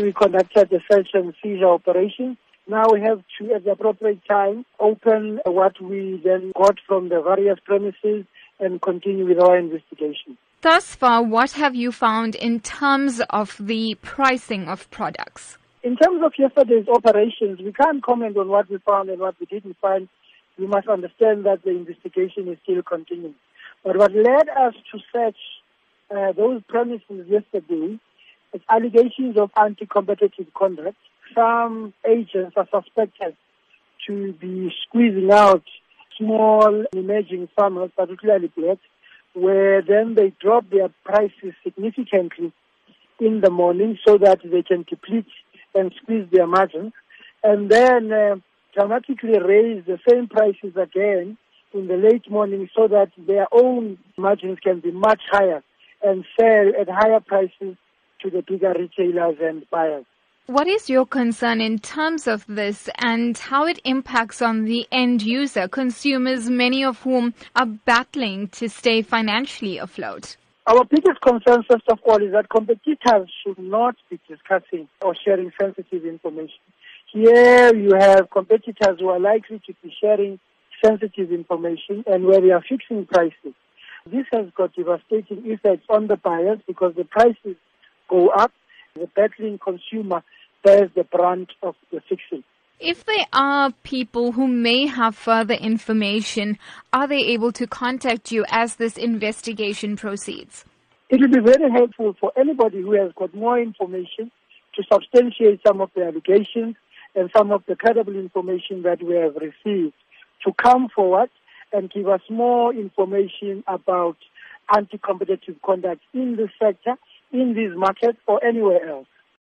We conducted the search and seizure operation. Now we have to, at the appropriate time, open what we then got from the various premises and continue with our investigation. Thus far, what have you found in terms of the pricing of products? In terms of yesterday's operations, we can't comment on what we found and what we didn't find. We must understand that the investigation is still continuing. But what led us to search uh, those premises yesterday allegations of anti-competitive conduct. Some agents are suspected to be squeezing out small emerging farmers, particularly blacks, where then they drop their prices significantly in the morning so that they can deplete and squeeze their margins, and then uh, dramatically raise the same prices again in the late morning so that their own margins can be much higher and sell at higher prices to the bigger retailers and buyers. What is your concern in terms of this and how it impacts on the end user, consumers, many of whom are battling to stay financially afloat? Our biggest concern, first of all, is that competitors should not be discussing or sharing sensitive information. Here you have competitors who are likely to be sharing sensitive information and where they are fixing prices. This has got devastating effects on the buyers because the prices go up. The battling consumer bears the brunt of the fixing. If there are people who may have further information, are they able to contact you as this investigation proceeds? It will be very helpful for anybody who has got more information to substantiate some of the allegations and some of the credible information that we have received to come forward and give us more information about anti-competitive conduct in this sector, in these markets, or anywhere else.